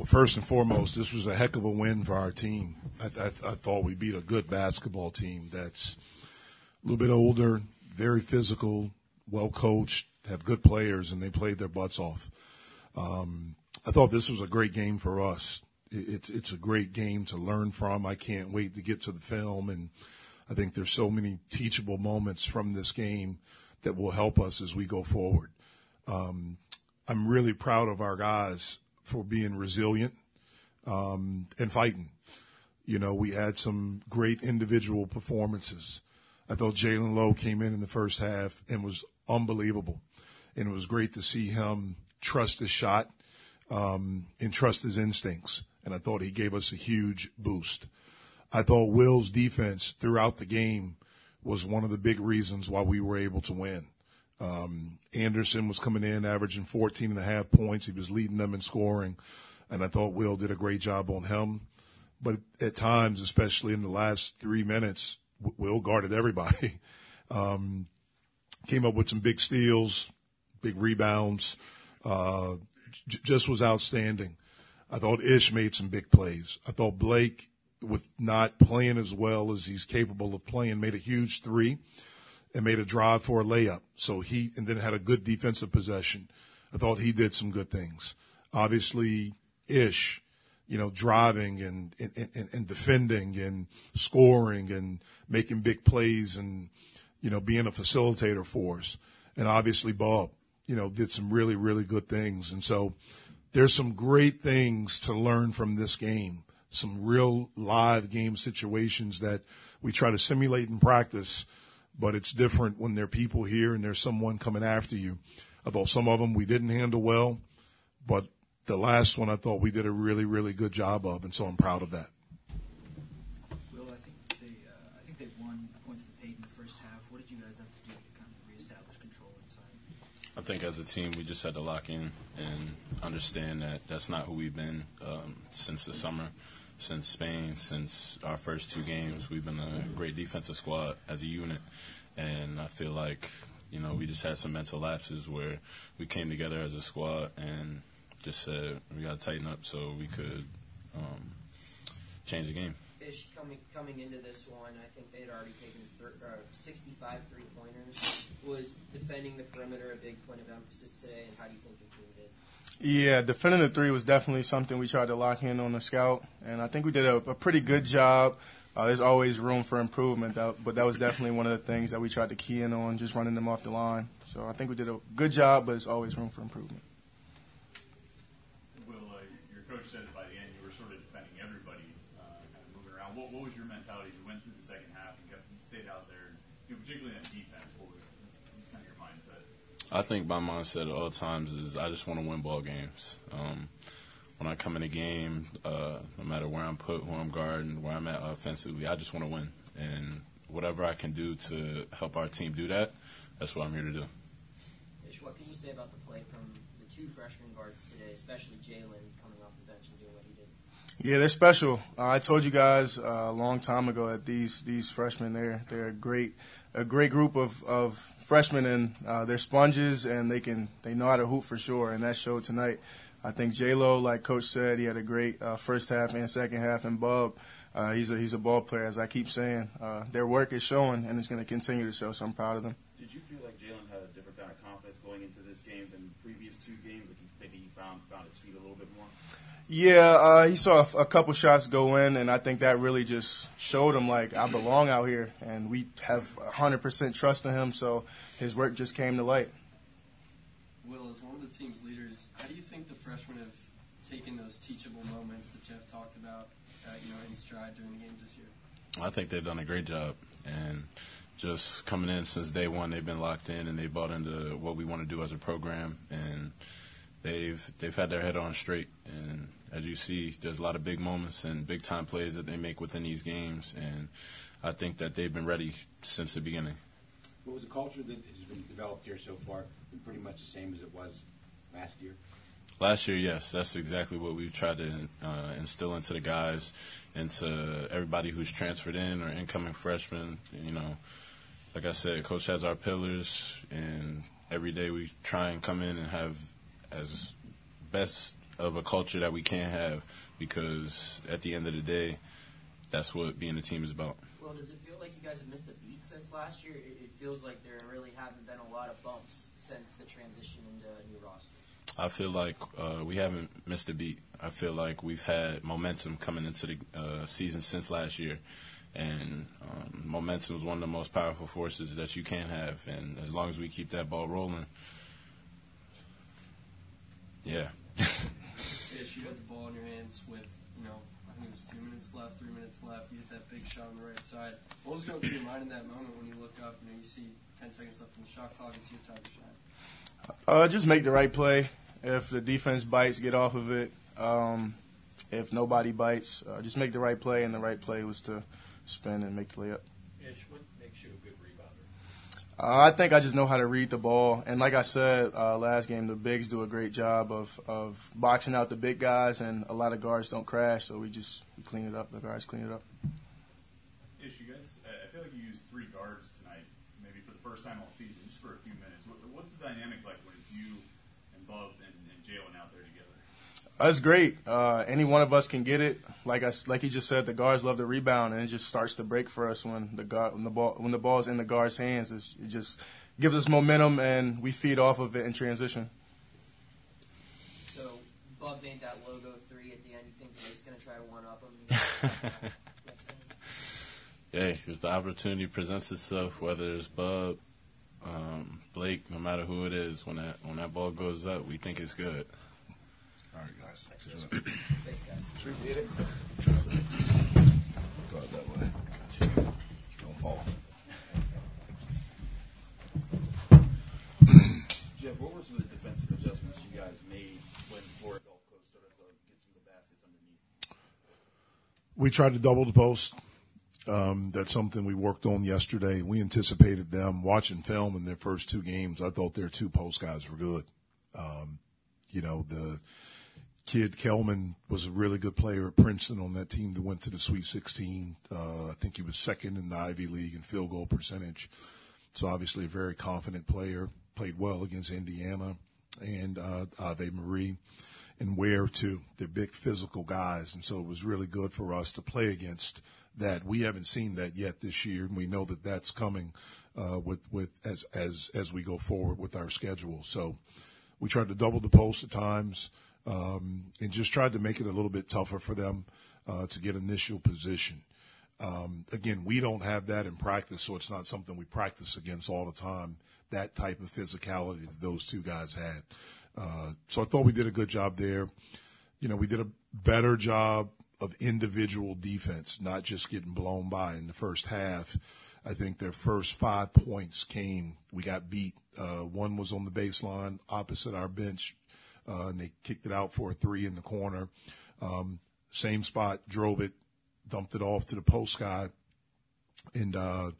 Well, first and foremost, this was a heck of a win for our team. I, I, I thought we beat a good basketball team that's a little bit older, very physical, well coached, have good players, and they played their butts off. Um, I thought this was a great game for us. It, it's it's a great game to learn from. I can't wait to get to the film, and I think there's so many teachable moments from this game that will help us as we go forward. Um, I'm really proud of our guys for being resilient um, and fighting. You know, we had some great individual performances. I thought Jalen Lowe came in in the first half and was unbelievable, and it was great to see him trust his shot um, and trust his instincts. And I thought he gave us a huge boost. I thought Will's defense throughout the game was one of the big reasons why we were able to win. Um, Anderson was coming in averaging 14 and a half points. He was leading them in scoring. And I thought Will did a great job on him. But at times, especially in the last three minutes, Will guarded everybody. Um, came up with some big steals, big rebounds. Uh, j- just was outstanding. I thought Ish made some big plays. I thought Blake, with not playing as well as he's capable of playing, made a huge three and made a drive for a layup. So he, and then had a good defensive possession. I thought he did some good things. Obviously, Ish, you know, driving and, and, and, and defending and scoring and making big plays and, you know, being a facilitator for us. And obviously, Bub, you know, did some really, really good things. And so there's some great things to learn from this game. Some real live game situations that we try to simulate in practice but it's different when there are people here and there's someone coming after you. Although some of them we didn't handle well, but the last one I thought we did a really, really good job of, and so I'm proud of that. Will, I think they, uh, I think they won points to the paint in the first half. What did you guys have to do to kind of reestablish control inside? I think as a team, we just had to lock in and understand that that's not who we've been um, since the summer since Spain, since our first two games. We've been a great defensive squad as a unit, and I feel like you know we just had some mental lapses where we came together as a squad and just said we got to tighten up so we could um, change the game. Ish coming coming into this one, I think they had already taken th- uh, 65 three pointers. Was defending the perimeter a big point of emphasis today, and how do you think your team did? Yeah, defending the three was definitely something we tried to lock in on the scout, and I think we did a, a pretty good job. Uh, there's always room for improvement, but that was definitely one of the things that we tried to key in on, just running them off the line. So I think we did a good job, but there's always room for improvement. Will, uh, your coach said that by the end you were sort of defending everybody, uh, kind of moving around. What, what was your mentality as you went through the second half and kept, stayed out there, you know, particularly on defense? What was, what was kind of your mindset? I think my mindset at all times is I just want to win ball games. Um, when I come in a game, uh, no matter where I'm put, who I'm guarding, where I'm at offensively, I just want to win. And whatever I can do to help our team do that, that's what I'm here to do. Ish, what can you say about the play from the two freshman guards today, especially Jalen coming off the bench and doing what he did? Yeah, they're special. Uh, I told you guys uh, a long time ago that these these freshmen they're they're great a great group of, of freshmen and uh, they're sponges and they can they know how to hoop for sure and that showed tonight. I think J Lo, like Coach said, he had a great uh, first half and second half, and Bub, uh, he's a he's a ball player. As I keep saying, uh, their work is showing and it's going to continue to show. So I'm proud of them. Did you feel like Jalen had a different kind of confidence going into this game than previous two games? Like maybe he found found his feet a little bit more. Yeah, uh, he saw a, a, couple shots go in, and I think that really just showed him like I belong out here, and we have 100% trust in him. So his work just came to light. Will, as one of the team's leaders, how do you think the freshmen have taken those teachable moments that Jeff talked about, uh, you know, in stride during the games this year? I think they've done a great job, and just coming in since day one, they've been locked in and they bought into what we want to do as a program, and they've they've had their head on straight. And as you see, there's a lot of big moments and big time plays that they make within these games, and I think that they've been ready since the beginning. What was the culture that has been developed here so far? Been pretty much the same as it was last year. Last year, yes, that's exactly what we've tried to uh, instill into the guys, into everybody who's transferred in or incoming freshmen. You know, like I said, coach has our pillars, and every day we try and come in and have as best of a culture that we can have, because at the end of the day, that's what being a team is about. Well, does it feel like you guys have missed a beat since last year? It feels like there really haven't been a lot of bumps since the transition into a new roster. I feel like uh, we haven't missed a beat. I feel like we've had momentum coming into the uh, season since last year and um, momentum is one of the most powerful forces that you can have. And as long as we keep that ball rolling, yeah. Ish, you had the ball in your hands with, you know, I think it was two minutes left, three minutes left. You hit that big shot on the right side. What was going through your mind in that moment when you look up, you know, you see 10 seconds left in the shot clock, it's your time to shine? Uh, just make the right play. If the defense bites, get off of it. Um, if nobody bites, uh, just make the right play, and the right play was to spin and make the layup. Ish, what makes you a good rebounder? Uh, I think I just know how to read the ball, and like I said uh, last game, the bigs do a great job of of boxing out the big guys, and a lot of guards don't crash, so we just we clean it up. The guards clean it up. Ish, you guys, I feel like you used three guards tonight, maybe for the first time all season, just for a few minutes. What's the dynamic like when it's you and Bub and, and Jalen out there together? That's great. Uh, any one of us can get it like I like he just said, the guards love the rebound, and it just starts to break for us when the guard when the ball when the ball's in the guard's hands. It's, it just gives us momentum, and we feed off of it in transition. So, Bub made that logo three at the end. You think Blake's going to try one up him? yeah, if the opportunity presents itself, whether it's Bub, um, Blake, no matter who it is, when that when that ball goes up, we think it's good. All right, guys. Thanks, guys. Appreciate it. Go out that way. Don't fall. Jeff, what were some of the defensive adjustments you guys made when Florida Gulf Coast started to get some of the baskets underneath? We tried to double the post. Um, that's something we worked on yesterday. We anticipated them watching film in their first two games. I thought their two post guys were good. Um, you know, the kid Kellman was a really good player at Princeton on that team that went to the Sweet 16. Uh, I think he was second in the Ivy League in field goal percentage. So obviously a very confident player. Played well against Indiana and uh, Ave Maria and Ware too. They're big physical guys, and so it was really good for us to play against that. We haven't seen that yet this year, and we know that that's coming uh, with with as as as we go forward with our schedule. So we tried to double the post at times um, and just tried to make it a little bit tougher for them uh, to get initial position. Um, again, we don't have that in practice, so it's not something we practice against all the time. That type of physicality that those two guys had. Uh, so I thought we did a good job there. You know, we did a better job of individual defense, not just getting blown by in the first half. I think their first five points came. We got beat. Uh, one was on the baseline opposite our bench uh, and they kicked it out for a three in the corner. Um, same spot, drove it, dumped it off to the post guy, and uh,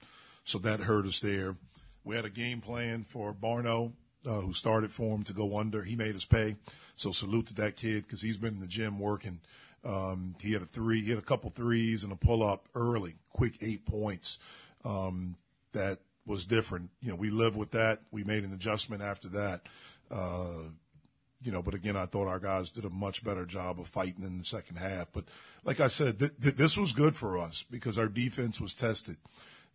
so that hurt us there. We had a game plan for Barno, uh, who started for him to go under. He made us pay, so salute to that kid because he's been in the gym working. Um, he had a three, he had a couple threes and a pull up early, quick eight points. Um, that was different. You know, we lived with that. We made an adjustment after that. Uh, you know, but again, I thought our guys did a much better job of fighting in the second half. But like I said, th- th- this was good for us because our defense was tested.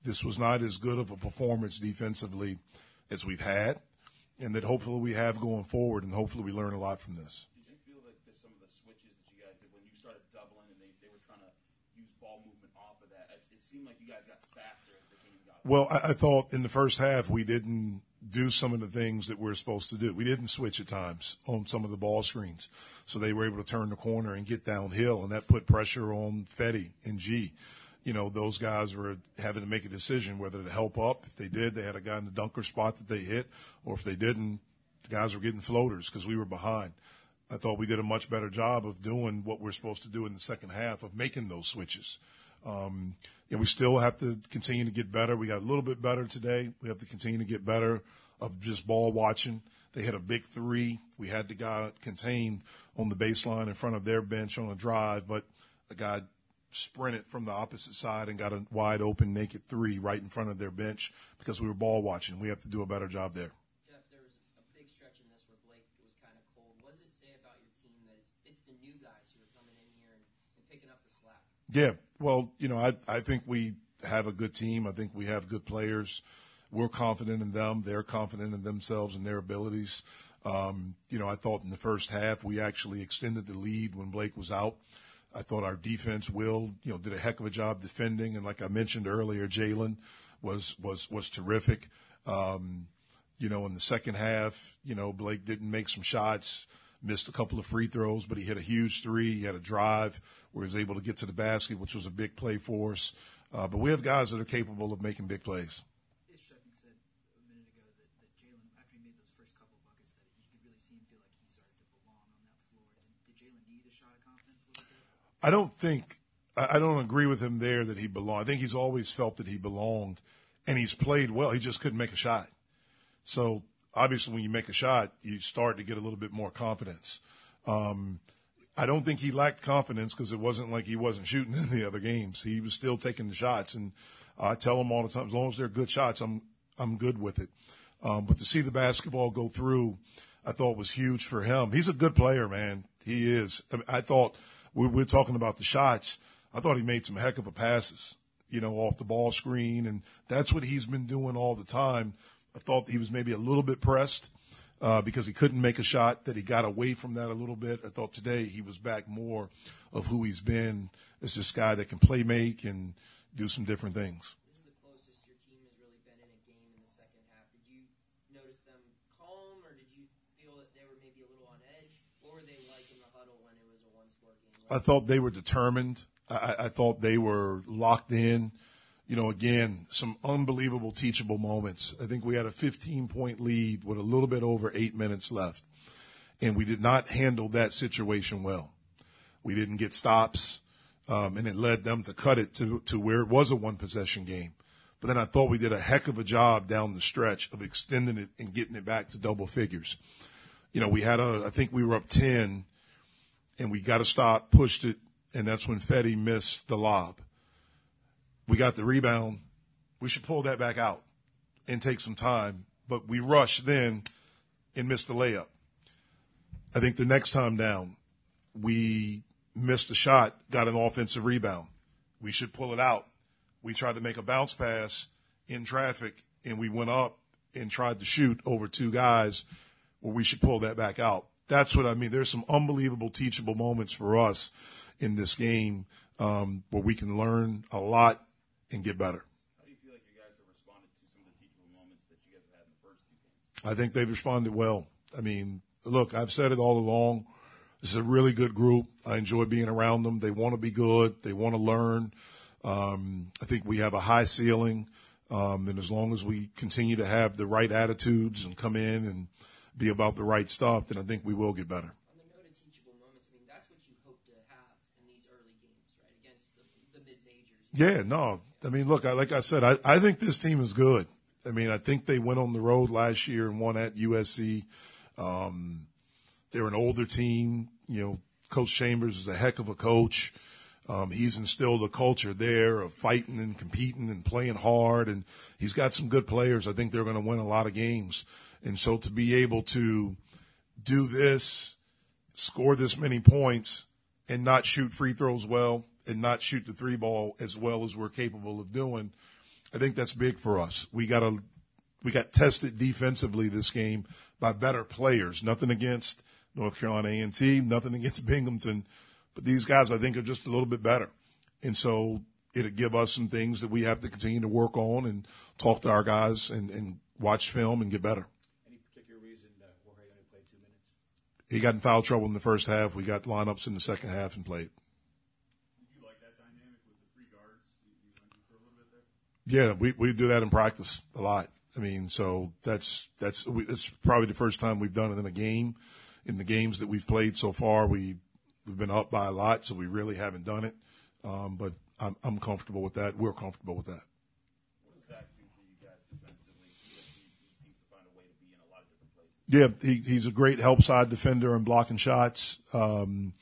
This was not as good of a performance defensively as we've had, and that hopefully we have going forward, and hopefully we learn a lot from this. Did you feel that some of the switches that you guys did when you started doubling and they, they were trying to use ball movement off of that. It, it seemed like you guys got faster as the game got. Well, I, I thought in the first half we didn't do some of the things that we're supposed to do. We didn't switch at times on some of the ball screens, so they were able to turn the corner and get downhill, and that put pressure on Fetty and G. You know, those guys were having to make a decision whether to help up. If they did, they had a guy in the dunker spot that they hit, or if they didn't, the guys were getting floaters because we were behind. I thought we did a much better job of doing what we're supposed to do in the second half of making those switches. Um, and we still have to continue to get better. We got a little bit better today. We have to continue to get better of just ball watching. They had a big three. We had the guy contained on the baseline in front of their bench on a drive, but a guy sprinted from the opposite side and got a wide open naked three right in front of their bench because we were ball watching. We have to do a better job there. Jeff, there was a big stretch in this where Blake was kind of cold. What does it say about your team that it's it's the new guys who are coming in here and, and picking up the slack? Yeah, well, you know, I I think we have a good team. I think we have good players. We're confident in them. They're confident in themselves and their abilities. Um, you know, I thought in the first half we actually extended the lead when Blake was out. I thought our defense will, you know, did a heck of a job defending, and like I mentioned earlier, Jalen was was was terrific. Um, you know, in the second half, you know, Blake didn't make some shots, missed a couple of free throws, but he hit a huge three. He had a drive where he was able to get to the basket, which was a big play for us. Uh, but we have guys that are capable of making big plays. Ish said a minute ago that, that Jalen, after he made those first couple buckets, that you could really see him feel like he started to belong on that floor. Did, did Jalen need a shot of confidence a little bit? I don't think I don't agree with him there that he belonged. I think he's always felt that he belonged, and he's played well. He just couldn't make a shot. So obviously, when you make a shot, you start to get a little bit more confidence. Um, I don't think he lacked confidence because it wasn't like he wasn't shooting in the other games. He was still taking the shots, and I tell him all the time, as long as they're good shots, I'm I'm good with it. Um, but to see the basketball go through, I thought was huge for him. He's a good player, man. He is. I, mean, I thought we we're talking about the shots. I thought he made some heck of a passes, you know, off the ball screen, and that's what he's been doing all the time. I thought he was maybe a little bit pressed uh, because he couldn't make a shot, that he got away from that a little bit. I thought today he was back more of who he's been as this guy that can play make and do some different things. This is the closest your team has really been in a game in the second half. Did you notice them calm, or did you feel that they were maybe a little on edge? What were they like in the huddle when it was a one-score game? I thought they were determined. I, I thought they were locked in. You know, again, some unbelievable teachable moments. I think we had a 15 point lead with a little bit over eight minutes left. And we did not handle that situation well. We didn't get stops. Um, and it led them to cut it to, to where it was a one possession game. But then I thought we did a heck of a job down the stretch of extending it and getting it back to double figures. You know, we had a, I think we were up 10 and we got a stop, pushed it, and that's when Fetty missed the lob. We got the rebound. We should pull that back out and take some time, but we rushed then and missed the layup. I think the next time down, we missed a shot, got an offensive rebound. We should pull it out. We tried to make a bounce pass in traffic, and we went up and tried to shoot over two guys where we should pull that back out. That's what I mean. There's some unbelievable teachable moments for us in this game um, where we can learn a lot and get better. How do you feel like you guys have responded to some of the teachable moments that you guys have had in the first two games? I think they've responded well. I mean, look, I've said it all along. This is a really good group. I enjoy being around them. They want to be good. They want to learn. Um, I think we have a high ceiling. Um, and as long as we continue to have the right attitudes and come in and be about the right stuff, then I think we will get better. On the note of teachable moments, I mean, that's what you hope to have in these early games, right? Against the, the mid-majors. Yeah, no. I mean, look, I, like I said, I, I think this team is good. I mean, I think they went on the road last year and won at USC. Um, they're an older team. You know, Coach Chambers is a heck of a coach. Um, he's instilled a culture there of fighting and competing and playing hard, and he's got some good players. I think they're going to win a lot of games. And so to be able to do this, score this many points, and not shoot free throws well, and not shoot the three ball as well as we're capable of doing, I think that's big for us. We got to we got tested defensively this game by better players. Nothing against North Carolina A&T, nothing against Binghamton, but these guys I think are just a little bit better, and so it'll give us some things that we have to continue to work on and talk to our guys and, and watch film and get better. Any particular reason uh, only played two minutes? He got in foul trouble in the first half. We got lineups in the second half and played. Did you like that dynamic with the three guards? You, you went through for a little bit there. Yeah, we, we do that in practice a lot. I mean, so that's that's we, it's probably the first time we've done it in a game. In the games that we've played so far, we we've been up by a lot, so we really haven't done it. Um, but I'm I'm comfortable with that. We're comfortable with that. What does Zach do for you guys defensively? He, he seems to find a way to be in a lot of different places. Yeah, he, he's a great help side defender and blocking shots. Um,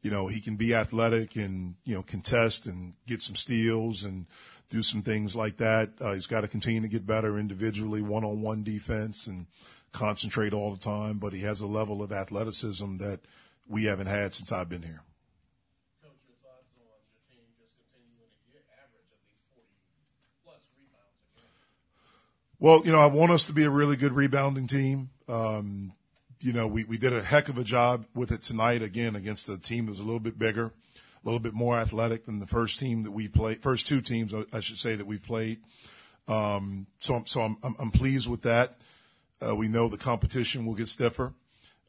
you know, he can be athletic and you know contest and get some steals and do some things like that. Uh, he's got to continue to get better individually, one on one defense, and concentrate all the time. But he has a level of athleticism that we haven't had since I've been here. Coach, your thoughts on your team just continuing to get average at least 40 plus rebounds a game? Well, you know, I want us to be a really good rebounding team. Um, you know, we, we did a heck of a job with it tonight again against a team that was a little bit bigger, a little bit more athletic than the first team that we played, first two teams, I should say, that we've played. Um, so, I'm, so I'm, I'm, I'm pleased with that. Uh, we know the competition will get stiffer.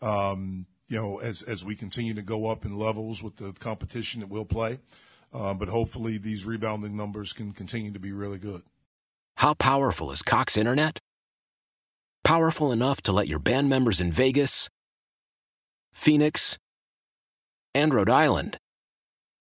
Um, you know, as, as we continue to go up in levels with the competition that we'll play. Uh, but hopefully these rebounding numbers can continue to be really good. How powerful is Cox Internet? Powerful enough to let your band members in Vegas, Phoenix, and Rhode Island